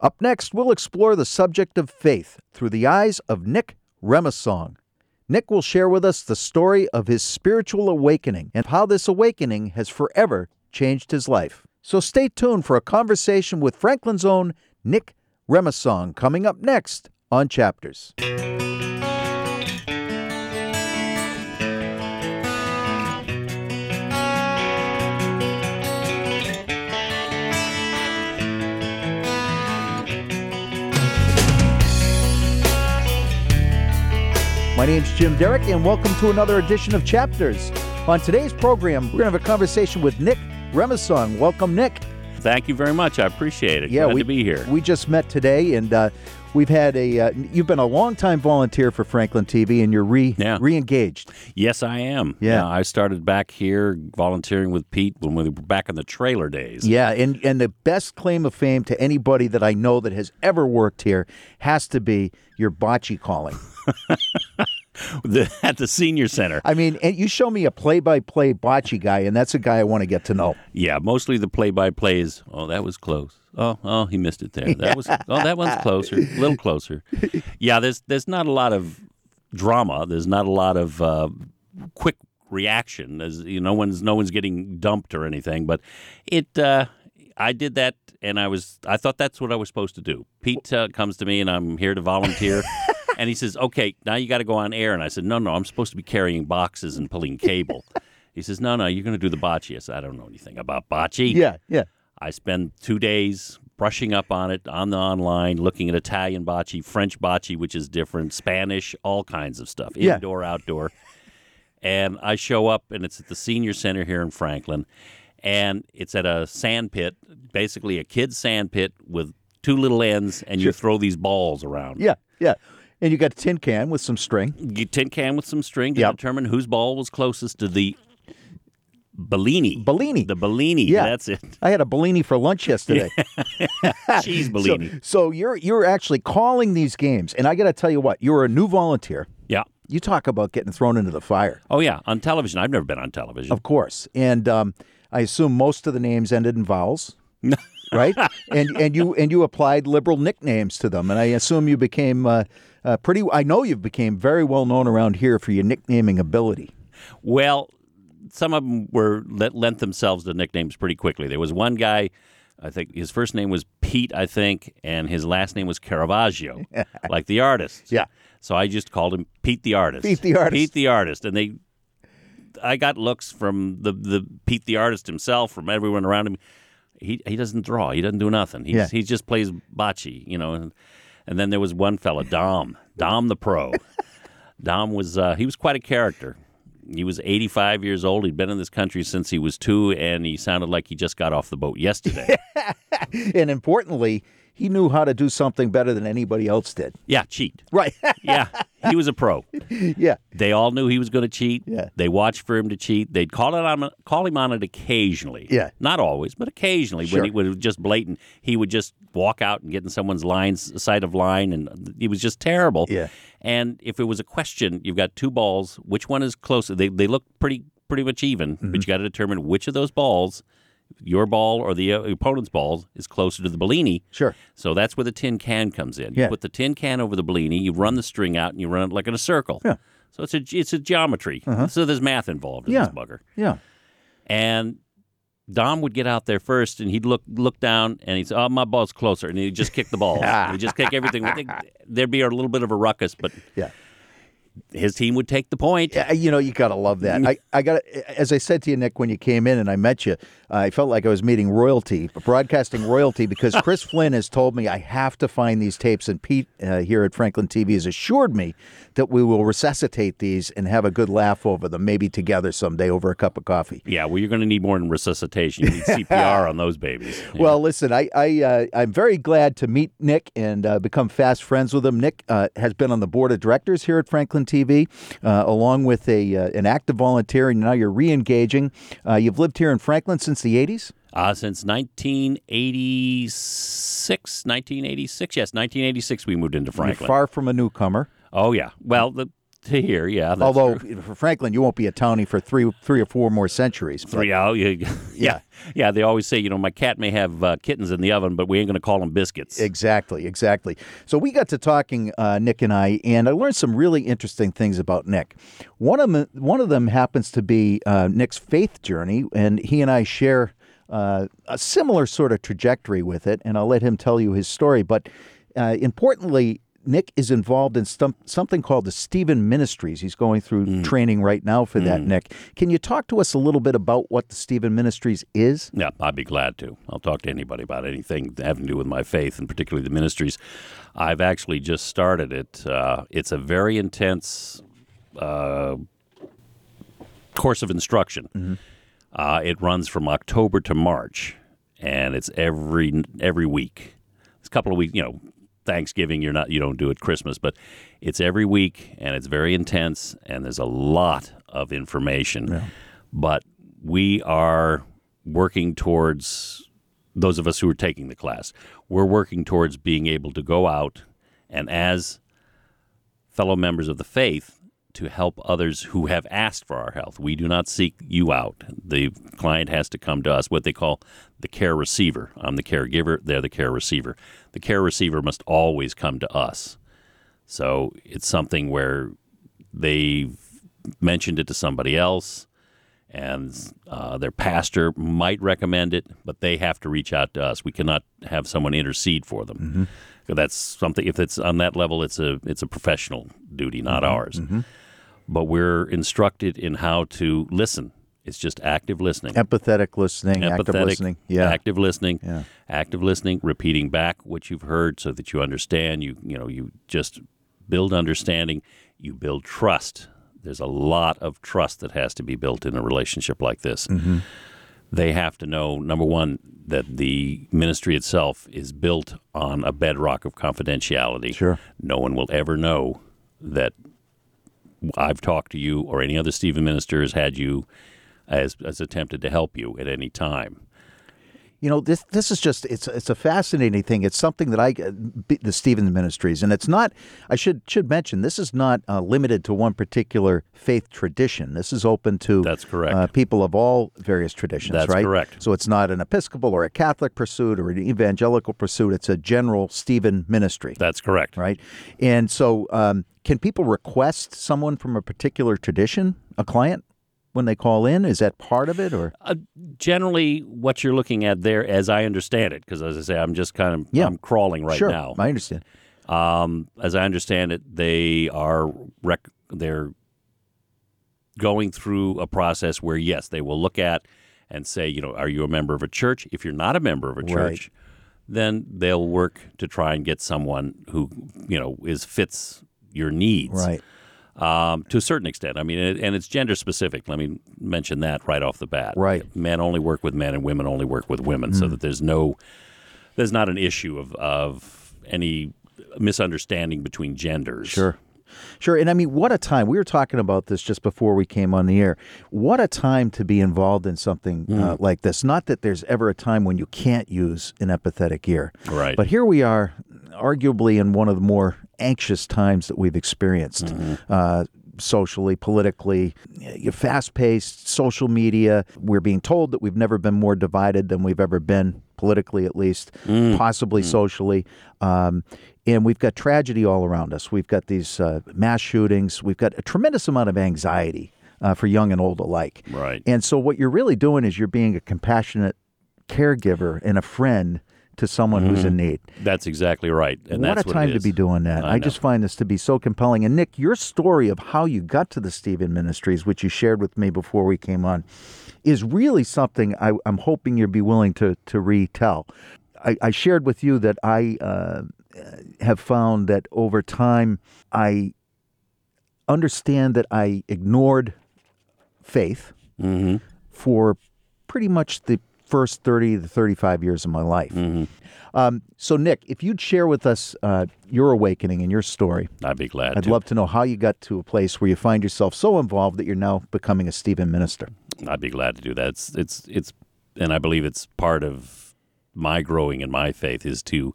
Up next, we'll explore the subject of faith through the eyes of Nick Remissong. Nick will share with us the story of his spiritual awakening and how this awakening has forever changed his life. So stay tuned for a conversation with Franklin's own Nick Remissong coming up next on Chapters. My name's Jim Derick, and welcome to another edition of Chapters. On today's program, we're going to have a conversation with Nick Remissong. Welcome, Nick. Thank you very much. I appreciate it. Yeah, Glad we, to be here. We just met today, and uh, we've had a. Uh, you've been a long-time volunteer for Franklin TV, and you're re Yeah. re-engaged. yes, I am. Yeah. I started back here volunteering with Pete when we were back in the trailer days. Yeah, and and the best claim of fame to anybody that I know that has ever worked here has to be your bocce calling. The- at the senior center. I mean, and you show me a play-by-play bocce guy, and that's a guy I want to get to know. Yeah, mostly the play-by-play is. Oh, that was close. Oh, oh, he missed it there. That was. Oh, that one's closer. A little closer. Yeah, there's there's not a lot of drama. There's not a lot of uh, quick reaction. There's you know, no one's no one's getting dumped or anything. But it. Uh, I did that, and I was. I thought that's what I was supposed to do. Pete uh, comes to me, and I'm here to volunteer. And he says, "Okay, now you got to go on air." And I said, "No, no, I'm supposed to be carrying boxes and pulling cable." he says, "No, no, you're going to do the bocce." I said, "I don't know anything about bocce." Yeah, yeah. I spend two days brushing up on it on the online, looking at Italian bocce, French bocce, which is different, Spanish, all kinds of stuff, Yeah. indoor, outdoor. And I show up, and it's at the senior center here in Franklin, and it's at a sand pit, basically a kid's sand pit with two little ends, and you throw these balls around. Yeah, yeah. And you got a tin can with some string. You tin can with some string to Yep. determine whose ball was closest to the Bellini. Bellini. The Bellini. Yeah. That's it. I had a Bellini for lunch yesterday. Cheese so, Bellini. so you're you're actually calling these games, and I got to tell you what, you're a new volunteer. yeah. You talk about getting thrown into the fire, Oh yeah, on television. I've never been on television. of course. And um, I assume most of the names ended in vowels, right? and and you and you applied liberal nicknames to them, and I assume you became uh, uh, pretty. I know you've became very well known around here for your nicknaming ability. Well, some of them were let, lent themselves to nicknames pretty quickly. There was one guy, I think his first name was Pete, I think, and his last name was Caravaggio, like the artist. Yeah. So I just called him Pete the artist. Pete the artist. Pete the artist, and they. I got looks from the, the Pete the artist himself, from everyone around him. He he doesn't draw. He doesn't do nothing. He's, Yeah. he just plays bocce, you know. And, and then there was one fella, Dom, Dom the pro. Dom was uh, he was quite a character. He was 85 years old. He'd been in this country since he was two, and he sounded like he just got off the boat yesterday. And importantly, he knew how to do something better than anybody else did. yeah, cheat. Right. Yeah, he was a pro. yeah. They all knew he was going to cheat. Yeah. They watched for him to cheat. They'd call it on, call him on it occasionally. Yeah. Not always, but occasionally Sure. when he was just blatant, he would just walk out and get in someone's lines, side of line, and he was just terrible. Yeah. And if it was a question, you've got two balls. Which one is closer? They they look pretty pretty much even, Mm-hmm. but you got to determine which of those balls, your ball or the uh, opponent's balls, is closer to the Bellini. Sure. So that's where the tin can comes in. Yeah. You put the tin can over the Bellini, you run the string out, and you run it like in a circle. Yeah. Uh-huh. So it's a it's a geometry. So there's math involved in Yeah. this bugger. Yeah. And Dom would get out there first, and he'd look look down, and he'd say, "Oh, my ball's closer," and he'd just kick the ball. he'd just kick everything. There'd be a little bit of a ruckus, but Yeah. His team would take the point. Yeah, you know, you gotta love that. I, I got as I said to you, Nick, when you came in and I met you, I felt like I was meeting royalty, broadcasting royalty, because Chris Flynn has told me I have to find these tapes, and Pete uh, here at Franklin TV has assured me that we will resuscitate these and have a good laugh over them, maybe together someday over a cup of coffee. Yeah, well, you're going to need more than resuscitation. You need CPR on those babies. Yeah. Well, listen, I, I uh, I'm very glad to meet Nick and uh, become fast friends with him. Nick uh, has been on the board of directors here at Franklin TV, uh, along with a uh, an active volunteer, and now you're re-engaging. Uh, you've lived here in Franklin since the '80s. Uh, since 1986, 1986, yes, 1986, we moved into You're Franklin. far from a newcomer. oh yeah. Well, the to hear. Yeah. Although true. for Franklin, you won't be a townie for three, three or four more centuries. but- Three out. Yeah, yeah, yeah. They always say, you know, my cat may have uh, kittens in the oven, but we ain't going to call them biscuits. Exactly, exactly. So we got to talking, uh, Nick and I, and I learned some really interesting things about Nick. One of them, one of them happens to be uh, Nick's faith journey, and he and I share uh, a similar sort of trajectory with it. And I'll let him tell you his story. But uh, importantly, Nick is involved in some, something called the Stephen Ministries. He's going through training right now for that, Nick. Can you talk to us a little bit about what the Stephen Ministries is? Yeah, I'd be glad to. I'll talk to anybody about anything having to do with my faith, and particularly the ministries. I've actually just started it. Uh, it's a very intense uh, course of instruction. Uh, it runs from October to March, and it's every every week. It's a couple of weeks. You know, Thanksgiving you're not you don't do it Christmas, but it's every week, and it's very intense, and there's a lot of information. But we are working towards those of us who are taking the class. We're working towards being able to go out and as fellow members of the faith to help others who have asked for our health. We do not seek you out. The client has to come to us, what they call the care receiver. I'm the caregiver, they're the care receiver. The care receiver must always come to us. So it's something where they've mentioned it to somebody else and uh, their pastor might recommend it, but they have to reach out to us. We cannot have someone intercede for them. So That's something. If it's on that level, it's a it's a professional duty, not mm-hmm. ours. Mm-hmm. But we're instructed in how to listen. It's just active listening, Empathetic listening, active listening. Yeah. active listening, Yeah. active listening, repeating back what you've heard so that you understand. You you know you just build understanding. You build trust. There's a lot of trust that has to be built in a relationship like this. Mm-hmm. They have to know number one that the ministry itself is built on a bedrock of confidentiality. Sure. No one will ever know that I've talked to you or any other Stephen minister has had you as, as attempted to help you at any time. You know, this this is just it's it's a fascinating thing. It's something that I the Stevens Ministries, and it's not. I should should mention this is not uh, limited to one particular faith tradition. This is open to That's correct. Uh, people of all various traditions. That's right. correct. So it's not an Episcopal or a Catholic pursuit or an evangelical pursuit. It's a general Stephen ministry. That's correct. right? And so, um, can people request someone from a particular tradition, a client, when they call in? Is that part of it, or Uh, generally, what you're looking at there, as I understand it, because as I say, I'm just kind of Yeah. I'm crawling right sure? now. I understand. Um, as I understand it, they are rec- they're going through a process where yes, they will look at and say, you know, are you a member of a church? If you're not a member of a church, then they'll work to try and get someone who you know is fits your needs Right. Um, to a certain extent. I mean, and, and it's gender specific. Let me mention that right off the bat. Right. Mm. Men only work with men, and women only work with women, so that there's no, there's not an issue of of any misunderstanding between genders. Sure. Sure. And I mean, what a time. We were talking about this just before we came on the air. What a time to be involved in something uh, Mm. like this. Not that there's ever a time when you can't use an empathetic ear. Right. But here we are, arguably in one of the more anxious times that we've experienced. Mm-hmm. Uh, socially, politically, fast paced, social media. We're being told that we've never been more divided than we've ever been, politically at least, Mm. possibly socially. Um, and we've got tragedy all around us. We've got these uh, mass shootings. We've got a tremendous amount of anxiety uh, for young and old alike. Right. And so, what you're really doing is you're being a compassionate caregiver and a friend to someone who's in need. That's exactly right. Mm-hmm. And what that's a time to be doing that. I I, just find this to be so compelling. And Nick, your story of how you got to the Stephen Ministries, which you shared with me before we came on, is really something I, I'm hoping you'll be willing to to retell. I, I shared with you that I uh, have found that over time I understand that I ignored faith Mm-hmm. for pretty much the first 30 to 35 years of my life. Mm-hmm. Um, so, Nick, if you'd share with us uh, your awakening and your story, I'd be glad I'd to. love to know how you got to a place where you find yourself so involved that you're now becoming a Stephen minister. I'd be glad to do that. It's it's it's, and I believe it's part of my growing in my faith is to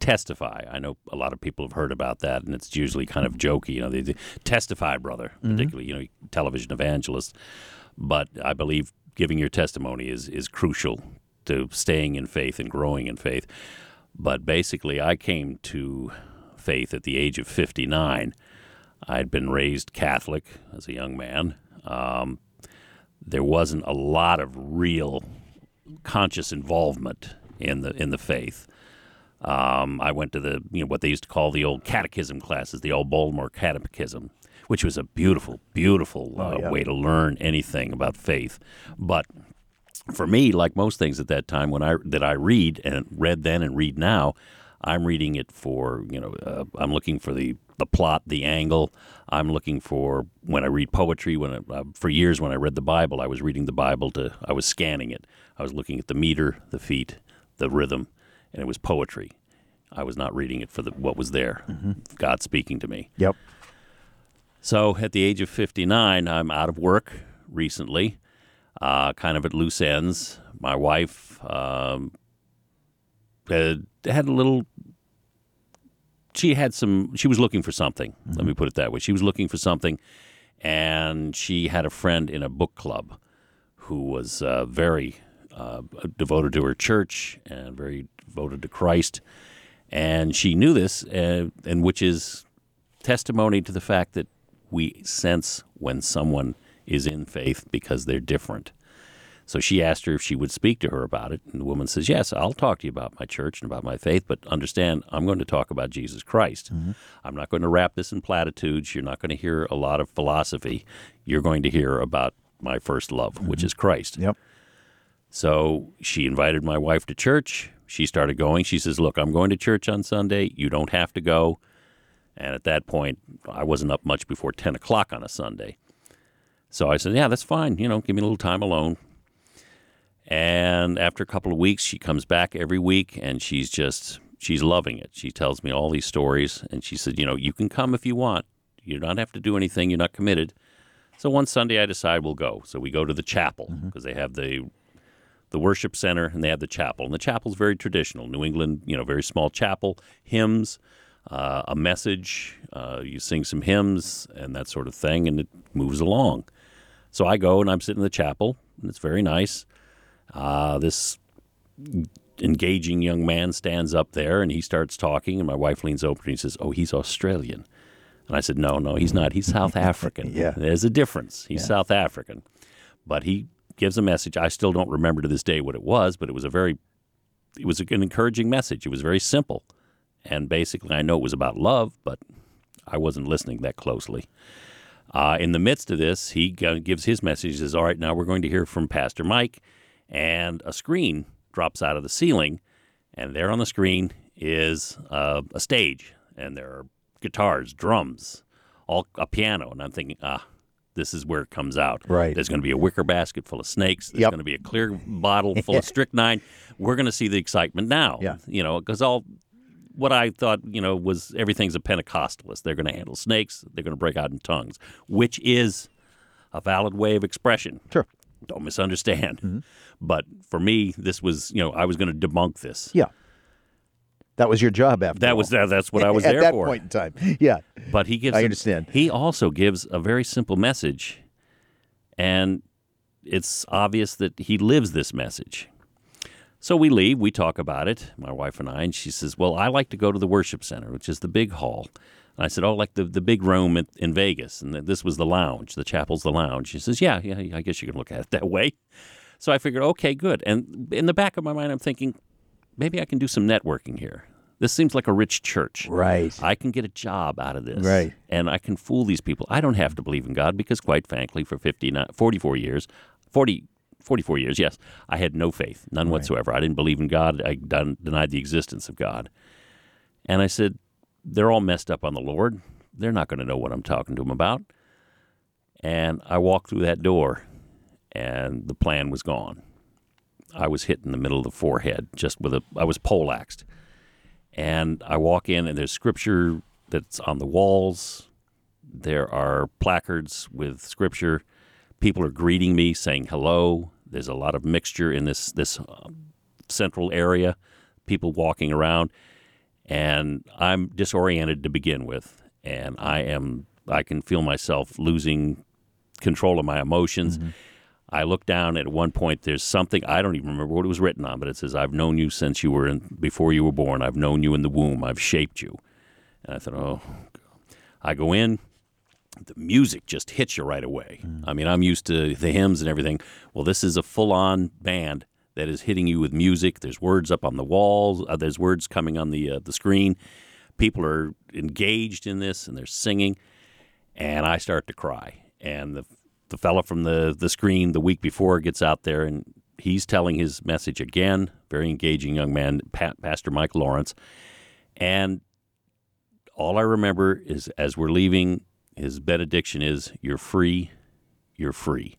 testify. I know a lot of people have heard about that, and it's usually kind of jokey. You know, they, they testify, brother, particularly you know television evangelists. But I believe giving your testimony is is crucial to staying in faith and growing in faith. But basically, I came to faith at the age of 59. I'd been raised Catholic as a young man. Um, there wasn't a lot of real conscious involvement in the in the faith. Um, I went to the you know what they used to call the old catechism classes, the old Baltimore Catechism, which was a beautiful, beautiful uh, yeah. way to learn anything about faith. But for me, like most things at that time, when I that I read and read then and read now, I'm reading it for you know uh, I'm looking for the the plot, the angle. I'm looking for when I read poetry. When I, uh, for years when I read the Bible, I was reading the Bible to I was scanning it. I was looking at the meter, the feet, the rhythm, and it was poetry. I was not reading it for the, what was there, God speaking to me. Yep. So at the age of 59, I'm out of work recently, uh, kind of at loose ends. My wife um, had, had a little. She had some. She was looking for something. Let me put it that way. She was looking for something, and she had a friend in a book club who was uh, very uh, devoted to her church and very devoted to Christ. And she knew this, uh, and which is testimony to the fact that we sense when someone is in faith because they're different. So she asked her if she would speak to her about it, and the woman says, "Yes, I'll talk to you about my church and about my faith, but understand, I'm going to talk about Jesus Christ. Mm-hmm. I'm not going to wrap this in platitudes. You're not going to hear a lot of philosophy. You're going to hear about my first love, which mm-hmm. is Christ." Yep. So she invited my wife to church. She started going. She says, Look, I'm going to church on Sunday. You don't have to go. And at that point, I wasn't up much before 10 o'clock on a Sunday. So I said, Yeah, that's fine. You know, give me a little time alone. And after a couple of weeks, she comes back every week and she's just, she's loving it. She tells me all these stories. And she said, You know, you can come if you want. You don't have to do anything. You're not committed. So one Sunday, I decide we'll go. So we go to the chapel mm-hmm. because they have the the worship center and they have the chapel. And the chapel's very traditional, New England, you know, very small chapel, hymns, uh, a message, uh, you sing some hymns and that sort of thing, and it moves along. So I go and I'm sitting in the chapel, and it's very nice. Uh, this engaging young man stands up there and he starts talking, and my wife leans over and he says, Oh, he's Australian. And I said, No, no, he's not. He's South African. Yeah. There's a difference. He's South African. But he gives a message. I still don't remember to this day what it was, but it was a very, it was an encouraging message. It was very simple. And basically, I know it was about love, but I wasn't listening that closely. Uh, in the midst of this, he gives his message. He says, All right, now we're going to hear from Pastor Mike. And a screen drops out of the ceiling. And there on the screen is uh, a stage. And there are guitars, drums, all a piano. And I'm thinking, ah, this is where it comes out. Right. There's going to be a wicker basket full of snakes. There's Yep. going to be a clear bottle full of strychnine. We're going to see the excitement now. Yeah. You know, because all what I thought, you know, was everything's a Pentecostalist. They're going to handle snakes. They're going to break out in tongues, which is a valid way of expression. Sure. Don't misunderstand. Mm-hmm. But for me, this was, you know, I was going to debunk this. Yeah. That was your job after That all. was that, that's what I was there for. At there that for. point in time. Yeah. But he gives. I a- understand. he also gives a very simple message, and it's obvious that he lives this message. So we leave. We talk about it, my wife and I, and she says, "Well, I like to go to the worship center, which is the big hall." And I said, "Oh, like the the big room at, in Vegas." And this was the lounge. The chapel's the lounge. She says, "Yeah, yeah, I guess you can look at it that way." So I figured, okay, good. And in the back of my mind, I'm thinking, maybe I can do some networking here. This seems like a rich church. Right. I can get a job out of this. Right. And I can fool these people. I don't have to believe in God because, quite frankly, for 59, 44 years, 40, 44 years, yes, I had no faith, none whatsoever. I didn't believe in God. I denied the existence of God. And I said, they're all messed up on the Lord. They're not going to know what I'm talking to them about. And I walked through that door, and the plan was gone. I was hit in the middle of the forehead, just with a, I was poleaxed and I walk in and there's scripture that's on the walls. There are placards with scripture. People are greeting me, saying hello. There's a lot of mixture in this this um, central area. People walking around, and I'm disoriented to begin with, and I am I can feel myself losing control of my emotions. I look down at one point. There's something I don't even remember what it was written on, but it says, "I've known you since you were in before you were born. I've known you in the womb. I've shaped you." And I thought, "Oh." I go in. The music just hits you right away. I mean, I'm used to the hymns and everything. Well, this is a full-on band that is hitting you with music. There's words up on the walls. Uh, there's words coming on the uh, the screen. People are engaged in this and they're singing, and I start to cry. And the the fella from the the screen the week before gets out there and he's telling his message again. Very engaging young man, pa- Pastor Mike Lawrence, and all I remember is as we're leaving, his benediction is, "You're free, you're free."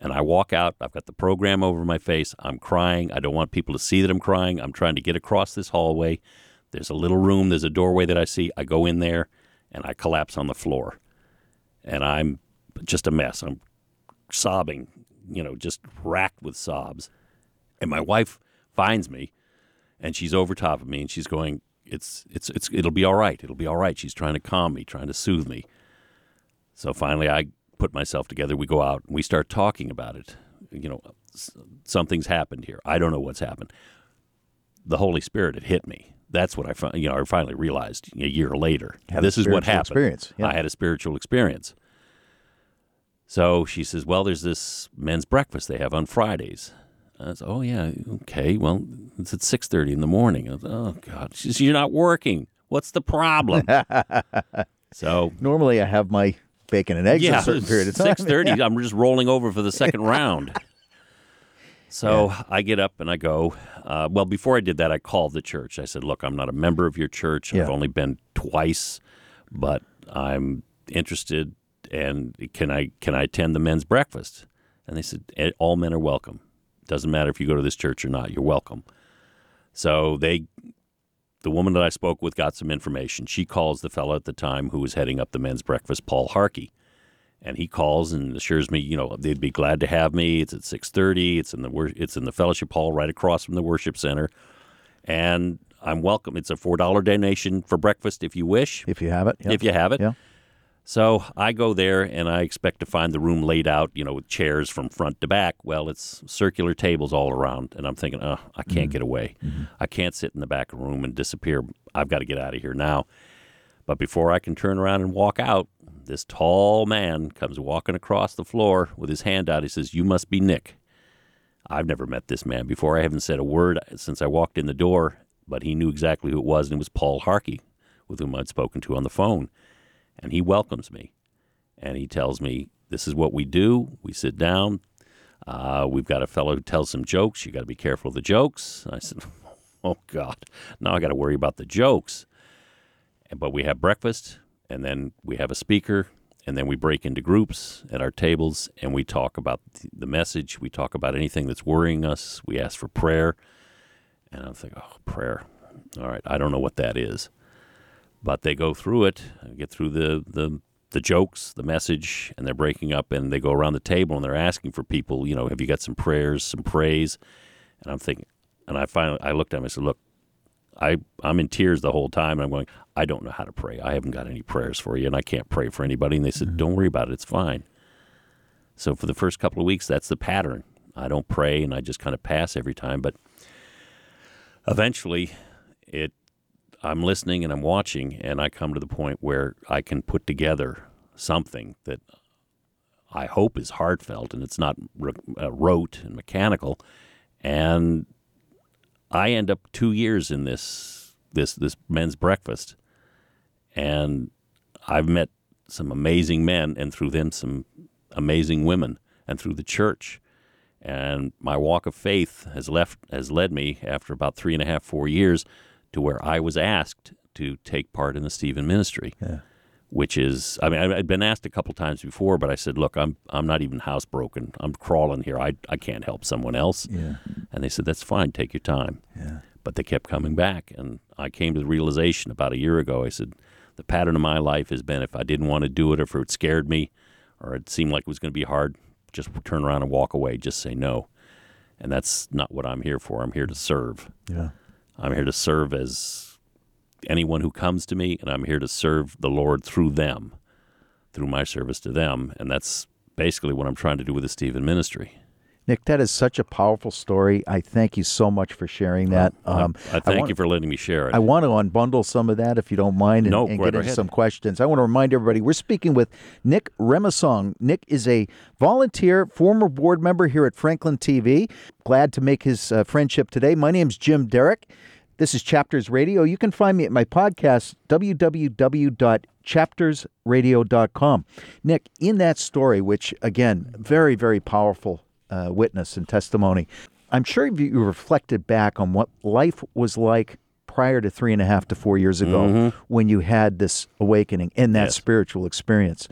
And I walk out. I've got the program over my face. I'm crying. I don't want people to see that I'm crying. I'm trying to get across this hallway. There's a little room. There's a doorway that I see. I go in there, and I collapse on the floor, and I'm just a mess. I'm sobbing, you know, just racked with sobs. And my wife finds me, and she's over top of me, and she's going, "It's it's it's it'll be all right. It'll be all right." She's trying to calm me, trying to soothe me. So finally, I put myself together. We go out and we start talking about it. You know, something's happened here. I don't know what's happened. The Holy Spirit had hit me. That's what I, fi- you know, I finally realized a year later. Had this is what happened. experience, yeah. I had a spiritual experience. So she says, "Well, there's this men's breakfast they have on Fridays." I said, "Oh yeah, okay. Well, it's at six thirty in the morning." I was, "Oh God," says, "You're not working. What's the problem?" so Normally, I have my bacon and eggs yeah, a certain period of time. Six thirty. I'm just rolling over for the second round. So I get up and I go. Uh, well, before I did that, I called the church. I said, "Look, I'm not a member of your church. I've only been twice, but I'm interested. And can I can I attend the men's breakfast?" And they said, "Eh, "All men are welcome. Doesn't matter if you go to this church or not. You're welcome." So they the woman that I spoke with got some information. She calls the fellow at the time who was heading up the men's breakfast, Paul Harkey, and he calls and assures me, you know, they'd be glad to have me. It's at six thirty. It's in the it's in the fellowship hall right across from the worship center, and I'm welcome. It's a four dollar donation for breakfast if you wish, If you have it. yeah. if you have it. Yeah. So I go there and I expect to find the room laid out, you know, with chairs from front to back. Well, it's circular tables all around, and I'm thinking, oh, I can't get mm-hmm. away. Mm-hmm. I can't sit in the back of the room and disappear. I've got to get out of here now. But before I can turn around and walk out, this tall man comes walking across the floor with his hand out. He says, "You must be Nick." I've never met this man before. I haven't said a word since I walked in the door, but he knew exactly who it was, and it was Paul Harkey, with whom I'd spoken to on the phone and he welcomes me. And he tells me this is what we do. We sit down. Uh, we've got a fellow who tells some jokes. You got to be careful of the jokes. I said oh god. Now i got to worry about the jokes. But we have breakfast and then we have a speaker and then we break into groups at our tables and we talk about the message. We talk about anything that's worrying us. We ask for prayer. And i'm thinking oh prayer. All right i don't know what that is but they go through it, get through the, the the jokes, the message, and they're breaking up, and they go around the table and they're asking for people, you know, have you got some prayers, some praise? And I'm thinking, and I finally I looked at him and I said, look, I I'm in tears the whole time, and I'm going, I don't know how to pray. I haven't got any prayers for you, and I can't pray for anybody. And they said, mm-hmm. don't worry about it, it's fine. So for the first couple of weeks, that's the pattern. I don't pray, and I just kind of pass every time, but eventually, it I'm listening and I'm watching, and I come to the point where I can put together something that I hope is heartfelt and it's not uh, rote and mechanical. And I end up two years in this this this men's breakfast, and I've met some amazing men, and through them some amazing women, and through the church. And my walk of faith has left has led me after about three and a half four years to where I was asked to take part in the Stephen ministry, which is I mean I'd been asked a couple times before, but I said, look, I'm I'm not even housebroken. I'm crawling here. I I can't help someone else. Yeah. And they said, that's fine. Take your time. Yeah. But they kept coming back, and I came to the realization about a year ago. I said, the pattern of my life has been if I didn't want to do it, or if it scared me, or it seemed like it was going to be hard, just turn around and walk away. Just say no. And that's not what I'm here for. I'm here to serve. Yeah. I'm here to serve as anyone who comes to me, and I'm here to serve the Lord through them, through my service to them. And that's basically what I'm trying to do with the Stephen ministry. Nick, that is such a powerful story. I thank you so much for sharing that. Um, I, I, thank want, you for letting me share it. I want to unbundle some of that, if you don't mind, and, no, and get into some questions. I want to remind everybody we're speaking with Nick Remissong. Nick is a volunteer, former board member here at Franklin TV. Glad to make his uh, friendship today. My name's Jim Derick. This is Chapters Radio. You can find me at my podcast, www.chaptersradio.com. Nick, in that story, which again, very, very powerful uh, witness and testimony. I'm sure you reflected back on what life was like prior to three and a half to four years ago mm-hmm. when you had this awakening and that yes. spiritual experience.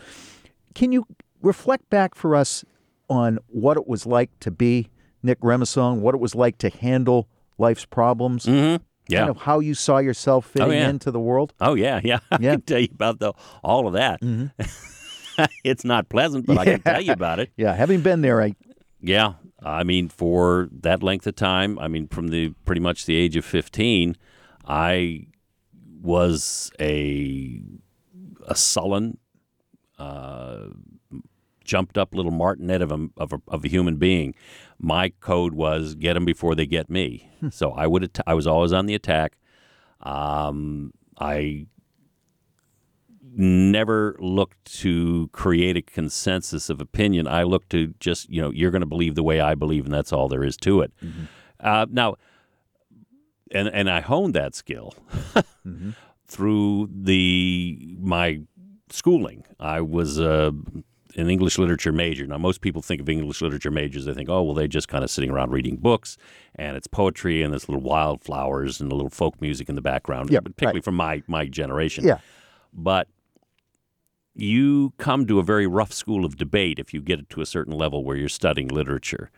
Can you reflect back for us on what it was like to be Nick Remissong, what it was like to handle life's problems? Mm-hmm. Yeah. Kind of how you saw yourself fitting oh, yeah. into the world? Oh, yeah. Yeah. yeah. I can tell you about the, all of that. Mm-hmm. it's not pleasant, but yeah. I can tell you about it. Yeah. Having been there, I yeah, I mean, for that length of time, I mean, from the pretty much the age of fifteen, I was a a sullen, uh, jumped up little martinet of a, of a of a human being. My code was get them before they get me. so I would att- I was always on the attack. Um, I never looked to create a consensus of opinion. I look to just, you know, you're going to believe the way I believe, and that's all there is to it. Mm-hmm. Uh, now, and and I honed that skill mm-hmm. through the my schooling. I was uh, an English literature major. Now, most people think of English literature majors. They think, oh, well, they're just kind of sitting around reading books, and it's poetry, and there's little wildflowers and a little folk music in the background. Yeah, particularly right. from my my generation. Yeah. But you come to a very rough school of debate if you get it to a certain level where you're studying literature.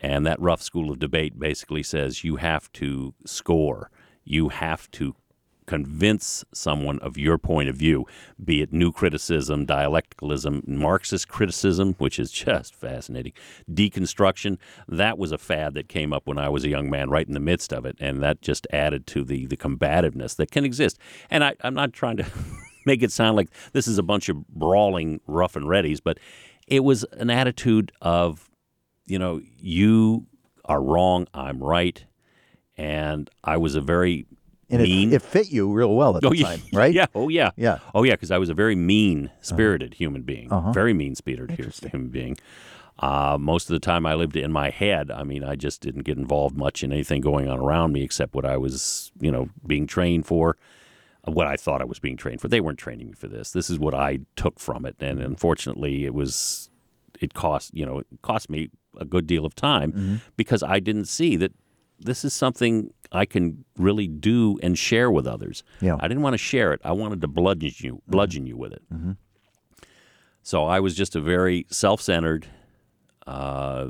And that rough school of debate basically says you have to score. You have to convince someone of your point of view, be it new criticism, dialecticalism, Marxist criticism, which is just fascinating, deconstruction. That was a fad that came up when I was a young man, right in the midst of it, and that just added to the the combativeness that can exist. And I, I'm not trying to make it sound like this is a bunch of brawling rough and readies, but it was an attitude of, you know, you are wrong, I'm right, and I was a very and mean. it, it fit you real well at the oh, yeah, time, right? Yeah. Oh yeah. Yeah. Oh yeah. Because I was a very mean spirited human being. Uh-huh. Very mean spirited human being. Uh, most of the time I lived in my head. I mean, I just didn't get involved much in anything going on around me except what I was, you know, being trained for what I thought I was being trained for. They weren't training me for this. This is what I took from it, and unfortunately, it was it cost you know it cost me a good deal of time Mm-hmm. because I didn't see that this is something I can really do and share with others. Yeah. I didn't want to share it. I wanted to bludgeon you, bludgeon you with it. So I was just a very self-centered, uh,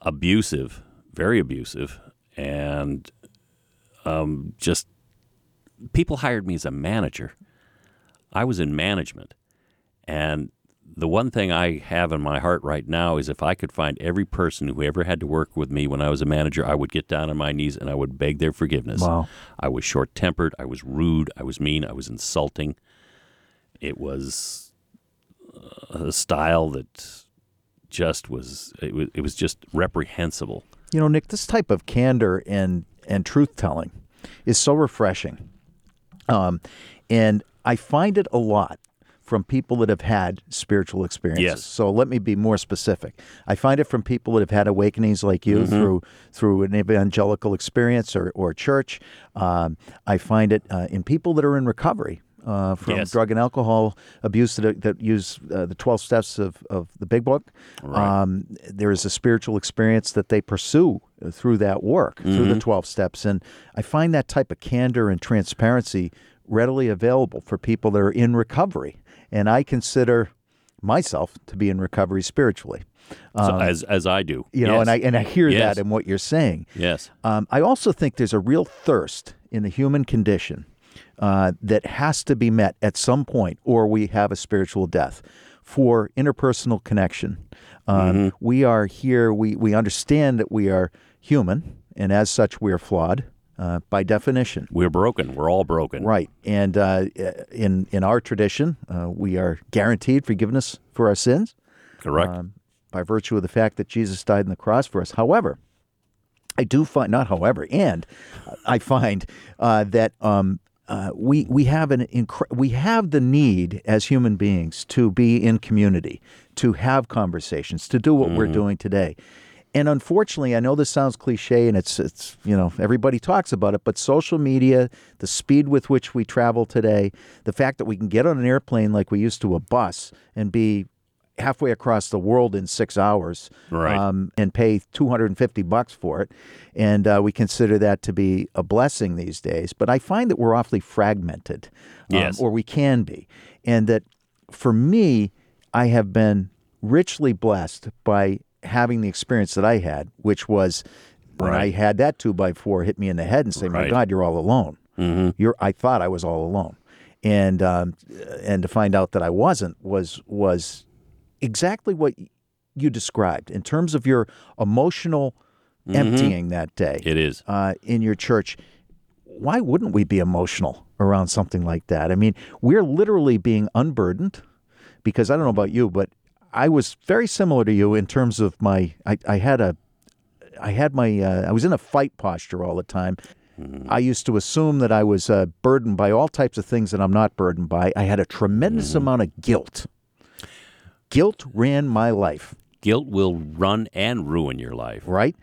abusive, very abusive, and um, just people hired me as a manager. I was in management. And the one thing I have in my heart right now is if I could find every person who ever had to work with me when I was a manager, I would get down on my knees and I would beg their forgiveness. Wow. I was short tempered. I was rude. I was mean. I was insulting. It was uh, a style that just was it, was, it was just reprehensible. You know, Nick, this type of candor and and truth telling is so refreshing, um, and I find it a lot from people that have had spiritual experiences. Yes. So let me be more specific. I find it from people that have had awakenings like you Mm-hmm. through through an evangelical experience or or church. Um, I find it uh, in people that are in recovery. Uh, from Yes. drug and alcohol abuse that, that use uh, the 12 steps of, of the big book. Right. Um, there is a spiritual experience that they pursue through that work, through Mm-hmm. the 12 steps. And I find that type of candor and transparency readily available for people that are in recovery. And I consider myself to be in recovery spiritually. So as as I do, You know, Yes. and I and I hear Yes. that in what you're saying. yes, Um, I also think there's a real thirst in the human condition uh, that has to be met at some point, or we have a spiritual death for interpersonal connection. Um, We are here. We we understand that we are human, and as such, we are flawed. uh, by definition. We're broken. We're all broken. Right. And uh, in, in our tradition, uh, we are guaranteed forgiveness for our sins Correct. um, by virtue of the fact that Jesus died on the cross for us. However, I do find, not however, and I find uh, that um, uh, we we have an incre- we have the need as human beings to be in community, to have conversations, to do what we're doing today. And unfortunately, I know this sounds cliche, and it's it's you know everybody talks about it, but social media, the speed with which we travel today, the fact that we can get on an airplane like we used to a bus and be halfway across the world in six hours Right. um, and pay 250 bucks for it. And uh, we consider that to be a blessing these days. But I find that we're awfully fragmented, um, Yes. or we can be. And that for me, I have been richly blessed by having the experience that I had, which was when I had that two by four hit me in the head and say, "My God, you're all alone." Mm-hmm. You're. I thought I was all alone, and um, and to find out that I wasn't was was exactly what you described in terms of your emotional emptying that day It is. uh, in your church. Why wouldn't we be emotional around something like that? I mean, we're literally being unburdened because I don't know about you, but I was very similar to you in terms of my. I, I had a, I had my. Uh, I was in a fight posture all the time. I used to assume that I was uh, burdened by all types of things that I'm not burdened by. I had a tremendous amount of guilt. Guilt ran my life, Guilt will run and ruin your life. right?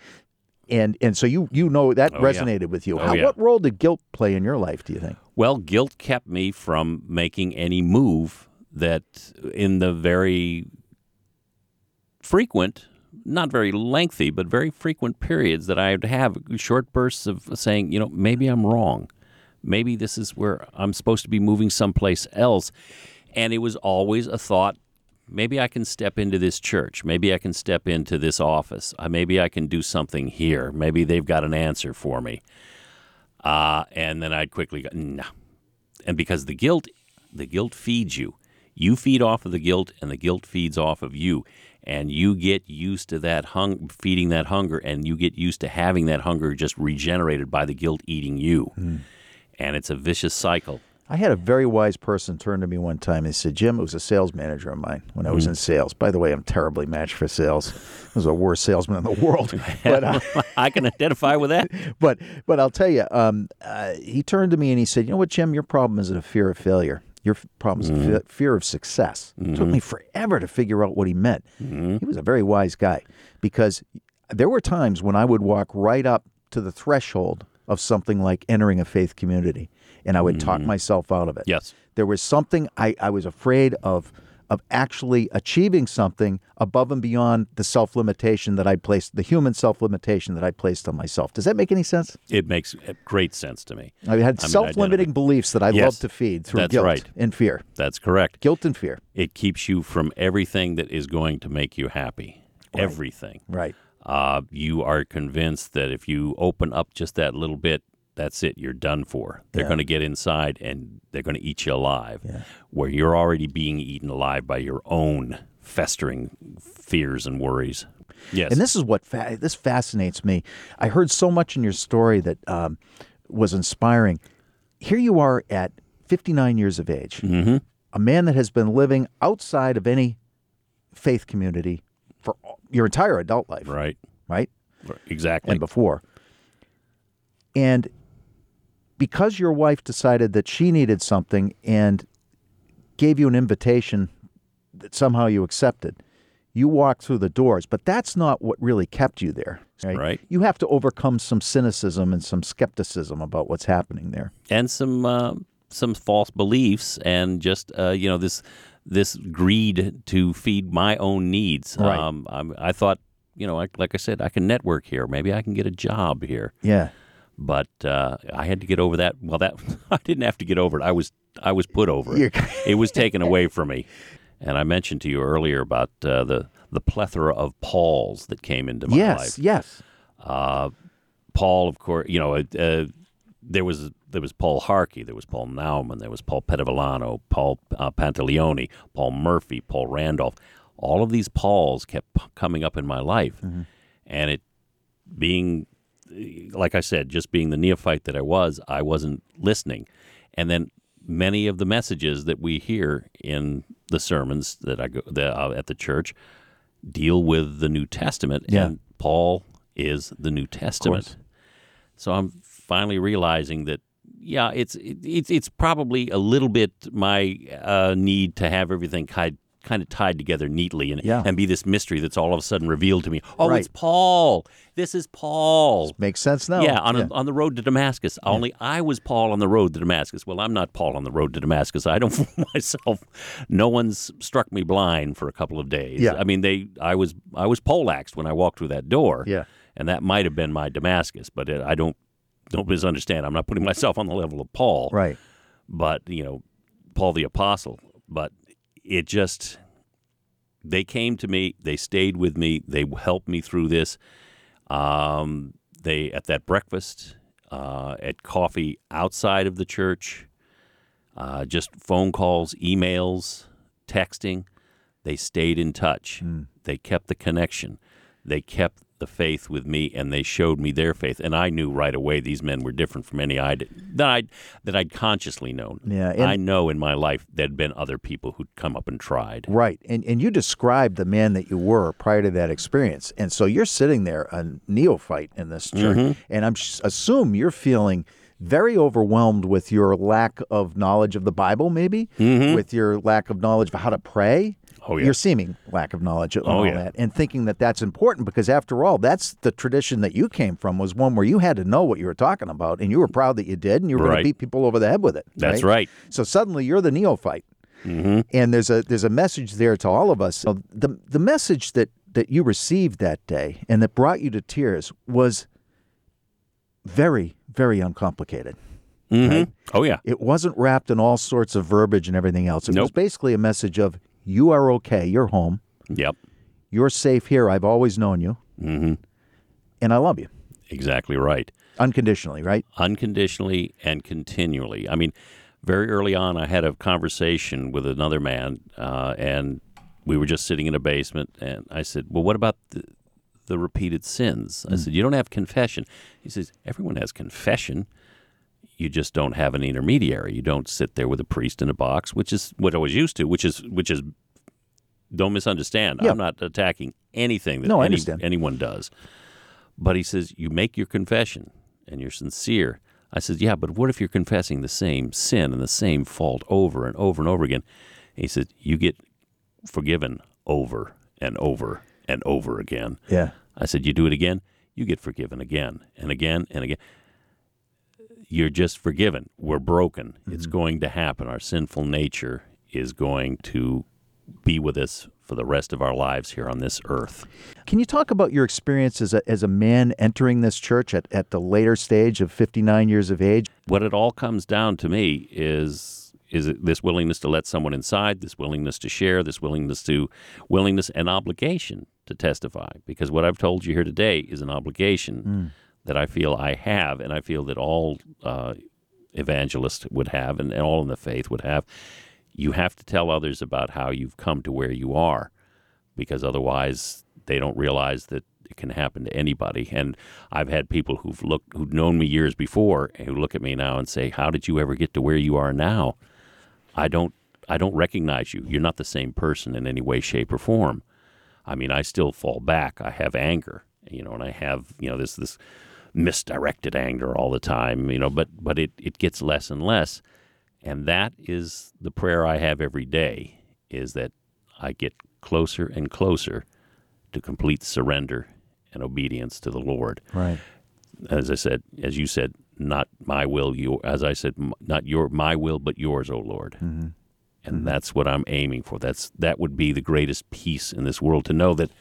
And and so you you know that Oh, yeah. resonated with you. Oh, How, yeah. What role did guilt play in your life? Do you think? Well, guilt kept me from making any move that in the very frequent, not very lengthy, but very frequent periods that I would have short bursts of saying, you know, maybe I'm wrong. Maybe this is where I'm supposed to be moving someplace else. And it was always a thought maybe I can step into this church. Maybe I can step into this office. Uh, maybe I can do something here. Maybe they've got an answer for me. Uh, and then I'd quickly go, no. And because the guilt, the guilt feeds you. You feed off of the guilt, and the guilt feeds off of you. And you get used to that hung, feeding that hunger, and you get used to having that hunger just regenerated by the guilt eating you. And it's a vicious cycle. I had a very wise person turn to me one time and said, Jim, it was a sales manager of mine when I was in sales. By the way, I'm terribly matched for sales. I was the worst salesman in the world. But, uh, I can identify with that. but, but I'll tell you, um, uh, he turned to me and he said, You know what, Jim, your problem isn't a fear of failure. Your f- problem is a fe- fear of success. It took me forever to figure out what he meant. He was a very wise guy because there were times when I would walk right up to the threshold of something like entering a faith community and I would talk mm-hmm. myself out of it. Yes. There was something I, I was afraid of of actually achieving something above and beyond the self limitation that I placed, the human self limitation that I placed on myself. Does that make any sense? It makes uh, great sense to me. I had self limiting beliefs that I Yes, love to feed through that's guilt right. and fear. That's correct. Guilt and fear. It keeps you from everything that is going to make you happy. Everything. Right. Uh, you are convinced that if you open up just that little bit, that's it. You're done for. They're Yeah. going to get inside and they're going to eat you alive. Yeah. Where you're already being eaten alive by your own festering fears and worries. Yes. And this is what fa- this fascinates me. I heard so much in your story that um, was inspiring. Here you are at 59 years of age, mm-hmm. a man that has been living outside of any faith community for your entire adult life, Right. right? Exactly. And before. And because your wife decided that she needed something and gave you an invitation that somehow you accepted, you walked through the doors. But that's not what really kept you there. Right? Right. You have to overcome some cynicism and some skepticism about what's happening there. and some uh, some false beliefs and just uh, you know this this greed to feed my own needs. Right. Um, I'm, I thought you know like, like I said I can network here. Maybe I can get a job here. Yeah. But uh, I had to get over that. Well, that I didn't have to get over it. I was I was put over it. It was taken away from me. And I mentioned to you earlier about uh, the the plethora of Pauls that came into my yes. life. Yes. Uh, Paul, of course, you know, uh, there was there was Paul Harkey, there was Paul Nauman, there was Paul Pettivillano, Paul uh, Pantaleone, Paul Murphy, Paul Randolph. All of these Pauls kept p- coming up in my life, and it being like I said, just being the neophyte that I was, I wasn't listening. And then many of the messages that we hear in the sermons that I go that, uh, at the church deal with the New Testament, Yeah. and Paul is the New Testament. So I'm finally realizing that, yeah, it's it's it's probably a little bit my uh, need to have everything kind kind of tied together neatly and Yeah. and be this mystery that's all of a sudden revealed to me. Oh, Right. it's Paul. This is Paul. Makes sense now. Yeah, on, A, on the road to Damascus. Only I was Paul on the road to Damascus. Well, I'm not Paul on the road to Damascus. I don't fool myself. No one's struck me blind for a couple of days. Yeah. I mean, they. I was I was poleaxed when I walked through that door. Yeah. and that might have been my Damascus, but it, I don't don't misunderstand. I'm not putting myself on the level of Paul Right. but you know paul the apostle. But it just they came to me they stayed with me they helped me through this. Um, they at that breakfast uh, at coffee outside of the church uh, just phone calls emails texting they stayed in touch. They kept the connection. They kept the faith with me and they showed me their faith and i knew right away these men were different from any I'd, that I'd that I'd consciously known Yeah, and- I know in my life there'd been other people who'd come up and tried Right. And and you described the man that you were prior to that experience. And so you're sitting there, a neophyte in this church, Mm-hmm. and I'm assume you're feeling very overwhelmed with your lack of knowledge of the Bible, maybe, with your lack of knowledge of how to pray. Mm-hmm. Oh, yeah. Your seeming lack of knowledge of Oh, all yeah. that, and thinking that that's important because, after all, that's the tradition that you came from was one where you had to know what you were talking about, and you were proud that you did, and you were going to beat people over the head with it. That's right. So suddenly you're the neophyte, Mm-hmm. and there's a there's a message there to all of us. So the the message that that you received that day and that brought you to tears was very very uncomplicated. Mhm. oh yeah It wasn't wrapped in all sorts of verbiage and everything else. It was basically a message of you are okay, you're home, yep you're safe here. I've always known you, Mm-hmm. and I love you exactly right unconditionally. Right? unconditionally and continually. I mean, very early on, I had a conversation with another man, uh, and we were just sitting in a basement, and I said, "Well, what about the, the repeated sins?" I said, "You don't have confession." He says, "Everyone has confession." You just don't have an intermediary. You don't sit there with a priest in a box, which is what I was used to. Which is which is. Don't misunderstand. Yeah. I'm not attacking anything that No, any, anyone does. But he says, you make your confession and you're sincere. I said, yeah, but what if you're confessing the same sin and the same fault over and over and over again? he said, you get forgiven over and over and over again. Yeah. I said, you do it again, you get forgiven again and again and again. You're just forgiven. We're broken. It's mm-hmm. going to happen. Our sinful nature is going to be with us for the rest of our lives here on this earth. Can you talk about your experience as a, as a man entering this church at, at the later stage of 59 years of age? what it all comes down to me is is this willingness to let someone inside, this willingness to share, this willingness to willingness and obligation to testify. Because what I've told you here today is an obligation mm. That I feel I have, and I feel that all uh, evangelists would have, and, and all in the faith would have. You have to tell others about how you've come to where you are, because otherwise they don't realize that it can happen to anybody. And I've had people who've looked who've known me years before who look at me now and say, "How did you ever get to where you are now?" I don't I don't recognize you. You're not the same person in any way, shape, or form. I mean, I still fall back. I have anger, you know, and I have you know this this misdirected anger all the time, you know. But but it it gets less and less, and that is the prayer I have every day. Is that I get closer and closer to complete surrender and obedience to the Lord Right. as I said, as you said, not my will, your as I said, not your my will, but yours, O Lord. Mm-hmm. And mm-hmm. that's what I'm aiming for. That's that would be the greatest peace in this world to know that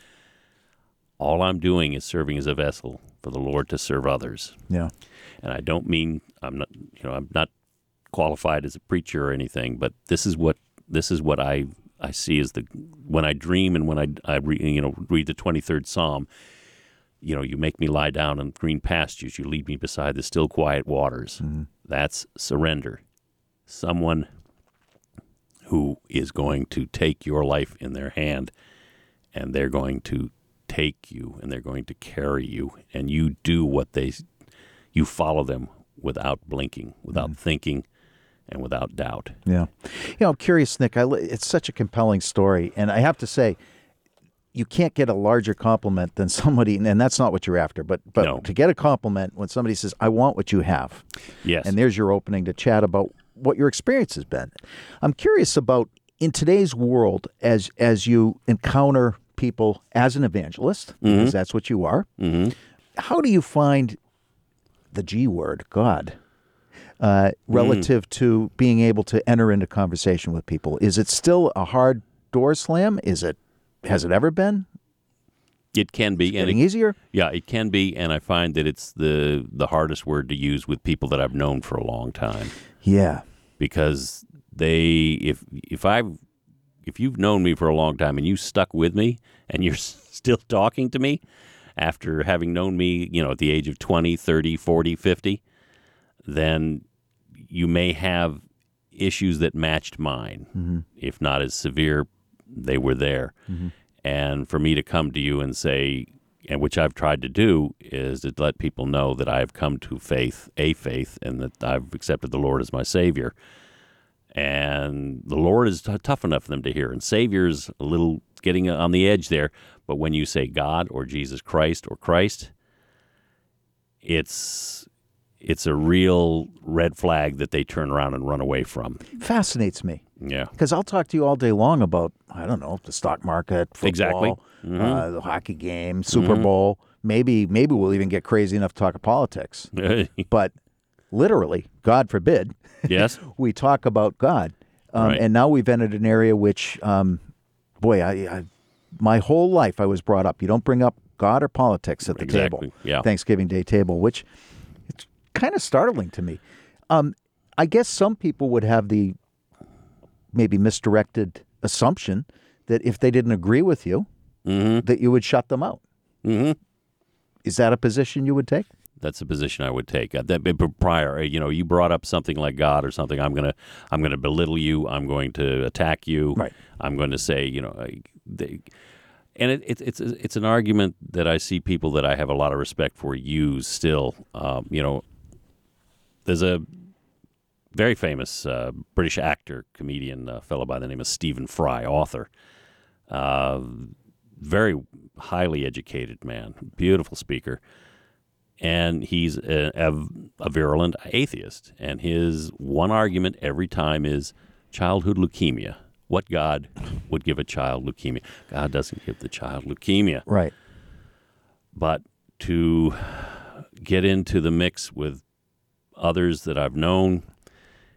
all I'm doing is serving as a vessel for the Lord to serve others. Yeah. And I don't mean I'm not, you know, I'm not qualified as a preacher or anything, but this is what this is what I I see as the when I dream and when I I re, you know read the 23rd Psalm. You know, you make me lie down in green pastures. You lead me beside the still quiet waters. Mm-hmm. That's surrender. Someone who is going to take your life in their hand and they're going to take you and they're going to carry you, and you do what they, you follow them without blinking, without mm-hmm. thinking, and without doubt. Yeah. You know, I'm curious, Nick. I, it's such a compelling story. And I have to say, you can't get a larger compliment than somebody, and that's not what you're after, but, but No. to get a compliment when somebody says, I want what you have. Yes. And there's your opening to chat about what your experience has been. I'm curious about in today's world, as as you encounter people as an evangelist, because that's what you are. hmm How do you find the G word, God, uh, relative to being able to enter into conversation with people? Is it still a hard door slam? Is it? Has it ever been It can be, and it getting easier? Yeah, it can be, and I find that it's the the hardest word to use with people that I've known for a long time Yeah. because they if if I if you've known me for a long time and you stuck with me and you're still talking to me after having known me, you know, at the age of 20, 30, 40, 50, then you may have issues that matched mine. Mm-hmm. If not as severe, they were there. Mm-hmm. And for me to come to you and say, and which I've tried to do, is to let people know that I've come to faith, a faith, and that I've accepted the Lord as my Savior. And the Lord is t- tough enough for them to hear, and Savior's a little getting on the edge there. But when you say God or Jesus Christ or Christ, it's it's a real red flag that they turn around and run away from. Fascinates me. Yeah. Because I'll talk to you all day long about I don't know the stock market, football, Exactly. Mm-hmm. uh, the hockey game, Super Bowl. Maybe maybe we'll even get crazy enough to talk of politics. But literally, God forbid, yes. we talk about God. Um, Right. And now we've entered an area which, um, boy, I, I my whole life I was brought up. You don't bring up God or politics at the Exactly, table, yeah. Thanksgiving Day table, which it's kind of startling to me. Um, I guess some people would have the maybe misdirected assumption that if they didn't agree with you, Mm-hmm. that you would shut them out. Mm-hmm. Is that a position you would take? That's the position I would take. Uh, that prior, uh, you know, you brought up something like God or something. I'm gonna, I'm gonna belittle you. I'm going to attack you. Right. I'm going to say, you know, I- they, and it, it, it's it's an argument that I see people that I have a lot of respect for use still. Um, you know, there's a very famous uh, British actor, comedian, uh, fellow by the name of Stephen Fry, author. Uh, very highly educated man, beautiful speaker, and he's a, a, a virulent atheist. And his one argument every time is childhood leukemia. What God would give a child leukemia? God doesn't give the child leukemia. Right. But to get into the mix with others that I've known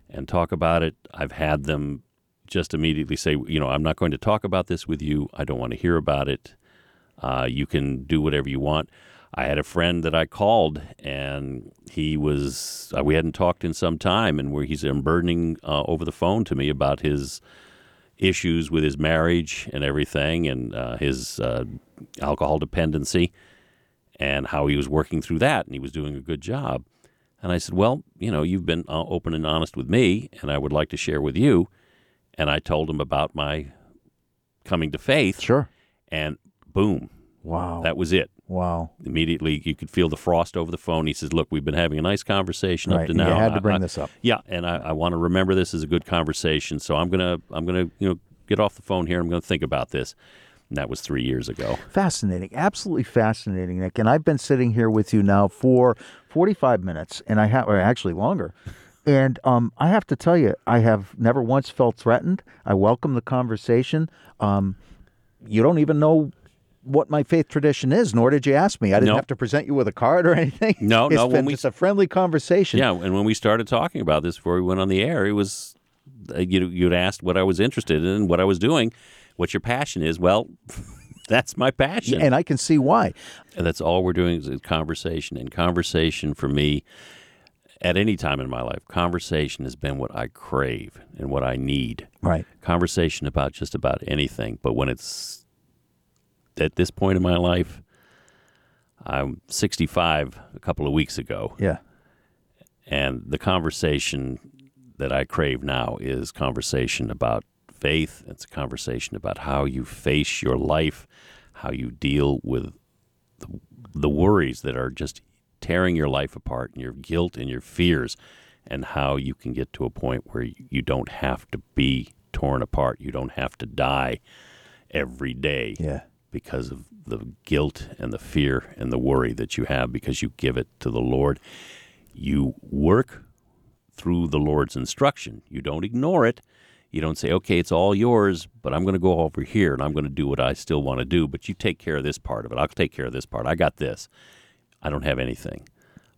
and talk about it, I've had them just immediately say, you know, I'm not going to talk about this with you. I don't want to hear about it. Uh, you can do whatever you want. I had a friend that I called, and he was, uh, we hadn't talked in some time, and where he's unburdening uh, over the phone to me about his issues with his marriage and everything, and uh, his uh, alcohol dependency, and how he was working through that, and he was doing a good job. And I said, Well, you know, you've been uh, open and honest with me, and I would like to share with you. And I told him about my coming to faith, Sure. and boom, Wow. that was it. Wow. Immediately, you could feel the frost over the phone. He says, "Look, we've been having a nice conversation Right. up to now. You had to bring I- this up. Yeah, and I, I want to remember this as a good conversation. So I'm gonna, I'm gonna, you know, get off the phone here. I'm gonna think about this. And that was three years ago. Fascinating, absolutely fascinating, Nick. And I've been sitting here with you now for 45 minutes, and I have, or actually longer. And um, I have to tell you, I have never once felt threatened. I welcome the conversation. Um, you don't even know what my faith tradition is, nor did you ask me. I didn't No. have to present you with a card or anything. No, it's no, when been we- just a friendly conversation. Yeah, and when we started talking about this before we went on the air, it was uh, you you'd asked what I was interested in, what I was doing, what your passion is. Well, that's my passion. And I can see why. And that's all we're doing is conversation. And conversation for me, at any time in my life, conversation has been what I crave and what I need. Right. Conversation about just about anything. But when it's at this point in my life, I'm 65 a couple of weeks ago, Yeah. and the conversation that I crave now is conversation about faith. It's a conversation about how you face your life, how you deal with the, the worries that are just tearing your life apart and your guilt and your fears, and how you can get to a point where you don't have to be torn apart. You don't have to die every day Yeah. Because of the guilt and the fear and the worry that you have because you give it to the Lord. You work through the Lord's instruction. You don't ignore it. You don't say, okay, it's all yours, but I'm going to go over here and I'm going to do what I still want to do, but you take care of this part of it. I'll take care of this part. I got this. I don't have anything.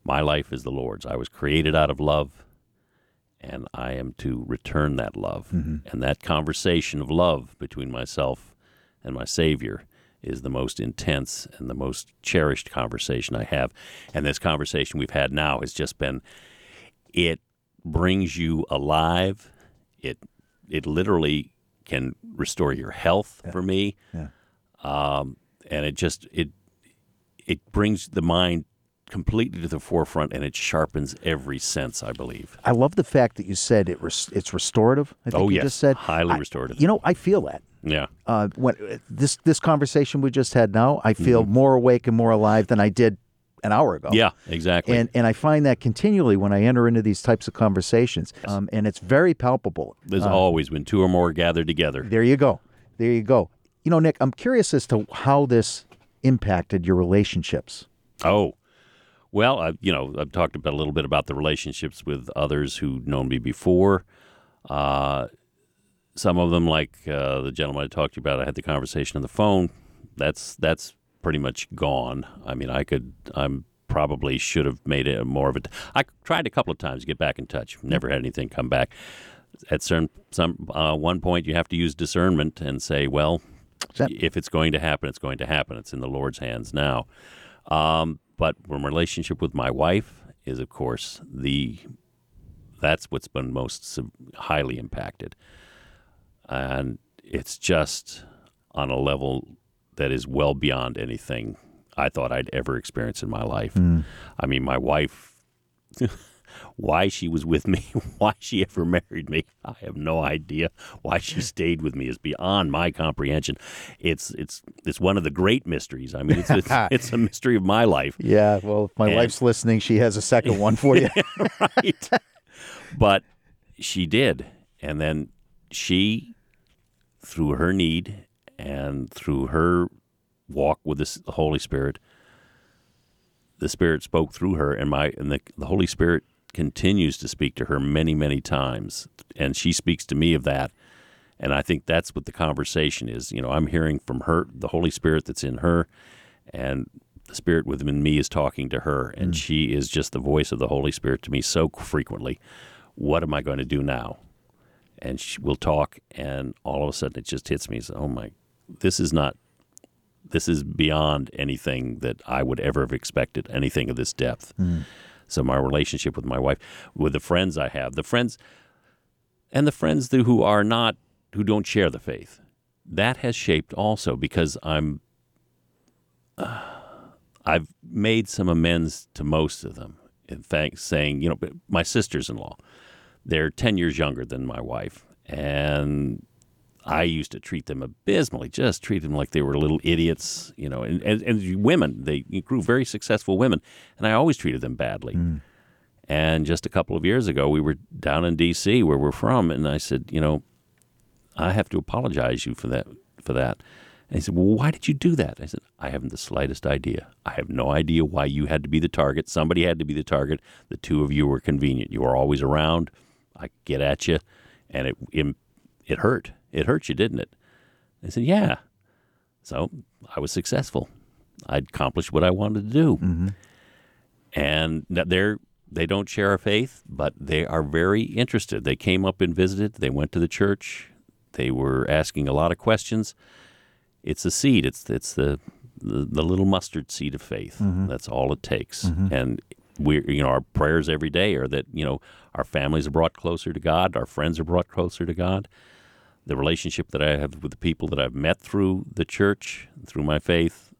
My life is the Lord's. I was created out of love, and I am to return that love. Mm-hmm. And that conversation of love between myself and my Savior is the most intense and the most cherished conversation I have. And this conversation we've had now has just been it brings you alive. It it literally can restore your health for me. Yeah. Um, and it just it it brings the mind completely to the forefront and it sharpens every sense, I believe. I love the fact that you said it res- it's restorative. I think Oh, you yes. just said Highly I- restorative. You know, I feel that. Yeah. Uh, when this this conversation we just had now, I feel Mm-hmm. more awake and more alive than I did an hour ago. Yeah, exactly. And and I find that continually when I enter into these types of conversations, um, and it's very palpable. There's always when two or more gather together. There you go. There you go. You know, Nick, I'm curious as to how this impacted your relationships. Oh, well, I, you know, I've talked about a little bit about the relationships with others who'd known me before. Uh, some of them, like uh, the gentleman I talked to you about, I had the conversation on the phone. That's that's pretty much gone. I mean, I could, I'm probably should have made it more of a. I tried a couple of times to get back in touch. Never had anything come back. At certain some uh, one point, you have to use discernment and say, well, that- if it's going to happen, it's going to happen. It's in the Lord's hands now. Um, but my relationship with my wife is, of course, the that's what's been most highly impacted, and it's just on a level that is well beyond anything I thought I'd ever experience in my life. Hmm. I mean, my wife. Why she was with me, why she ever married me, I have no idea. Why she stayed with me is beyond my comprehension. It's it's it's one of the great mysteries. I mean, it's it's, it's a mystery of my life. Yeah, well, if my And- wife's listening, she has a second one for you. right? but she did. And then she, through her need and through her walk with this, the Holy Spirit, the Spirit spoke through her, and my and the, the Holy Spirit continues to speak to her many, many times, and she speaks to me of that. And I think that's what the conversation is. You know, I'm hearing from her, the Holy Spirit that's in her, and the Spirit within me is talking to her, and mm. she is just the voice of the Holy Spirit to me so frequently. What am I going to do now? And she will talk, and all of a sudden it just hits me. So, oh my, this is not, this is beyond anything that I would ever have expected, anything of this depth. Mm. So my relationship with my wife, with the friends I have, the friends, and the friends who are not, who don't share the faith, that has shaped also because I'm uh, I've made some amends to most of them. In fact, saying, you know, my sisters in law, they're 10 years younger than my wife. And I used to treat them abysmally, just treat them like they were little idiots, you know. And, and, and women, they grew very successful women. And I always treated them badly. Hmm. And just a couple of years ago, we were down in D.C., where we're from. And I said, you know, I have to apologize you for that. For that. And he said, Well, why did you do that? I said, I haven't the slightest idea. I have no idea why you had to be the target. Somebody had to be the target. The two of you were convenient. You were always around. I get at you, and it it, it hurt. It hurt you, didn't it? I said, Yeah. So I was successful. I'd accomplished what I wanted to do. Mm-hmm. And they're they don't share our faith, but they are very interested. They came up and visited. They went to the church. They were asking a lot of questions. It's a seed. It's it's the the, the little mustard seed of faith. Mm-hmm. That's all it takes. Mm-hmm. And we you know our prayers every day are that you know our families are brought closer to God. Our friends are brought closer to God. The relationship that I have with the people that I've met through the church, through my faith,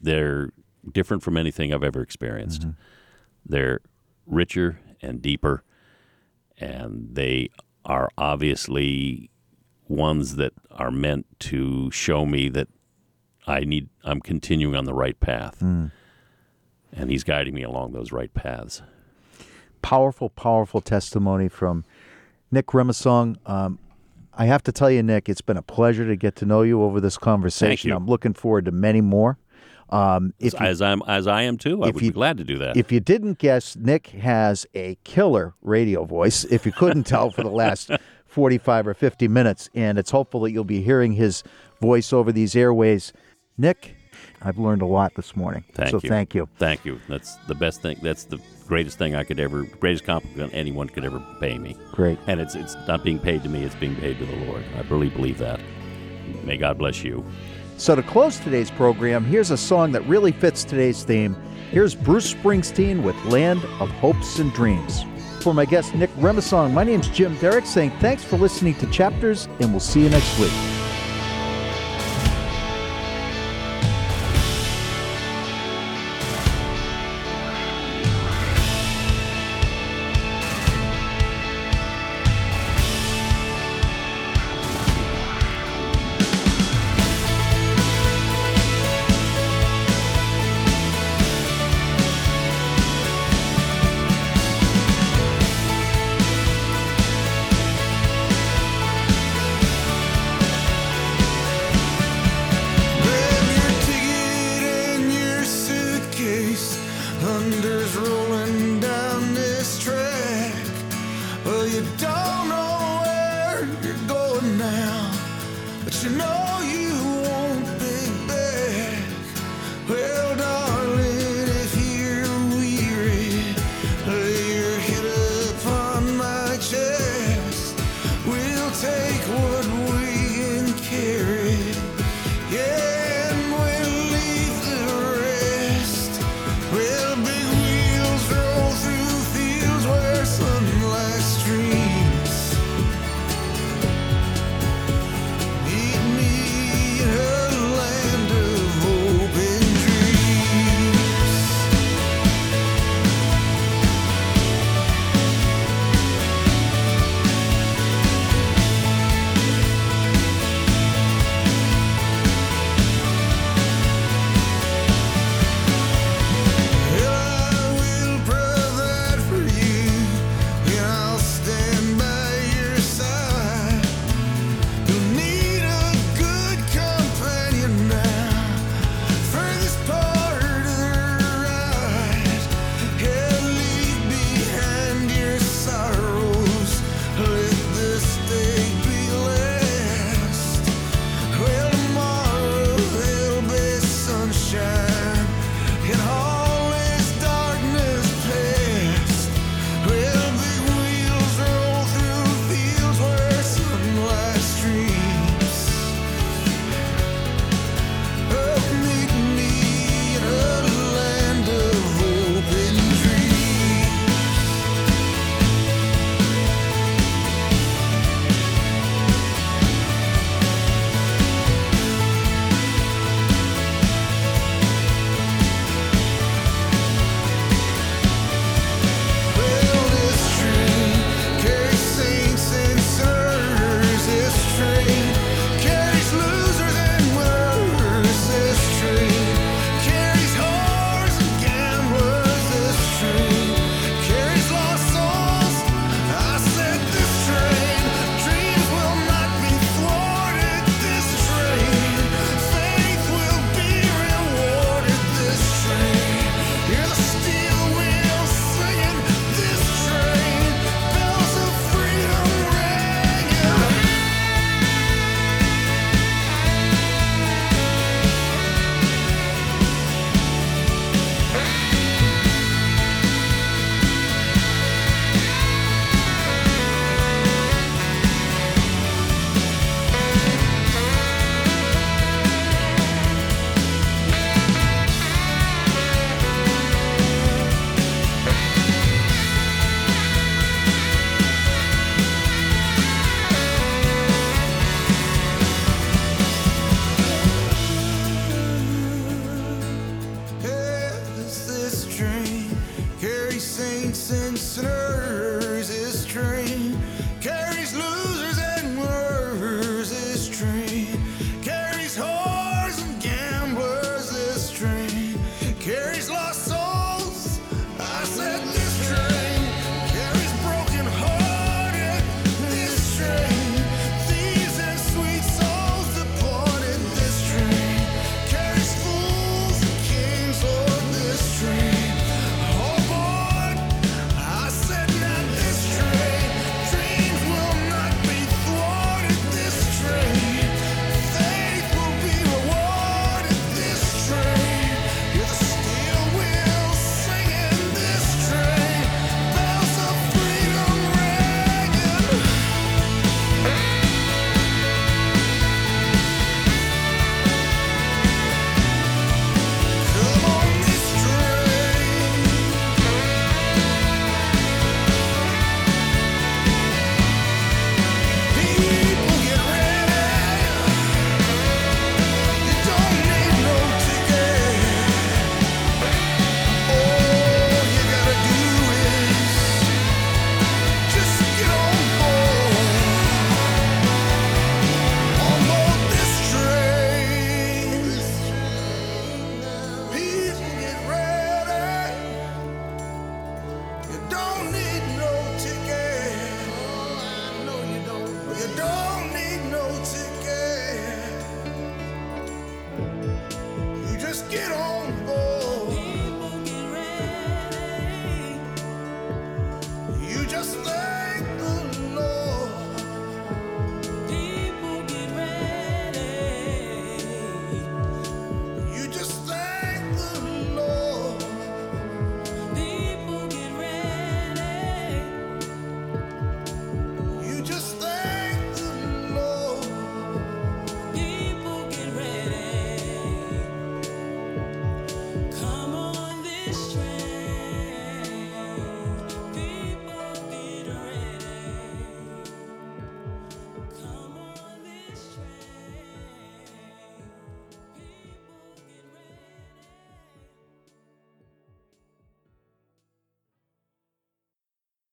they're different from anything I've ever experienced. Mm-hmm. They're richer and deeper, and they are obviously ones that are meant to show me that I need I'm continuing on the right path, mm. And He's guiding me along those right paths. Powerful, powerful testimony from Nick Remissong. Um, I have to tell you, Nick, it's been a pleasure to get to know you over this conversation. I'm looking forward to many more. Um, if you, as I'm as I am too, I would you- be glad to do that. if you didn't guess, Nick has a killer radio voice. If you couldn't tell for the last 45 or 50 minutes, and it's hopeful that you'll be hearing his voice over these airways. Nick, I've learned a lot this morning. Thank so you. thank you. Thank you. That's the best thing. That's the greatest thing I could ever, greatest compliment anyone could ever pay me. Great. And it's it's not being paid to me; it's being paid to the Lord. I really believe that. May God bless you. So, to close today's program, here's a song that really fits today's theme. Here's Bruce Springsteen with Land of Hopes and Dreams. For my guest, Nick Remissong, my name's Jim Derick saying thanks for listening to Chapters, and we'll see you next week.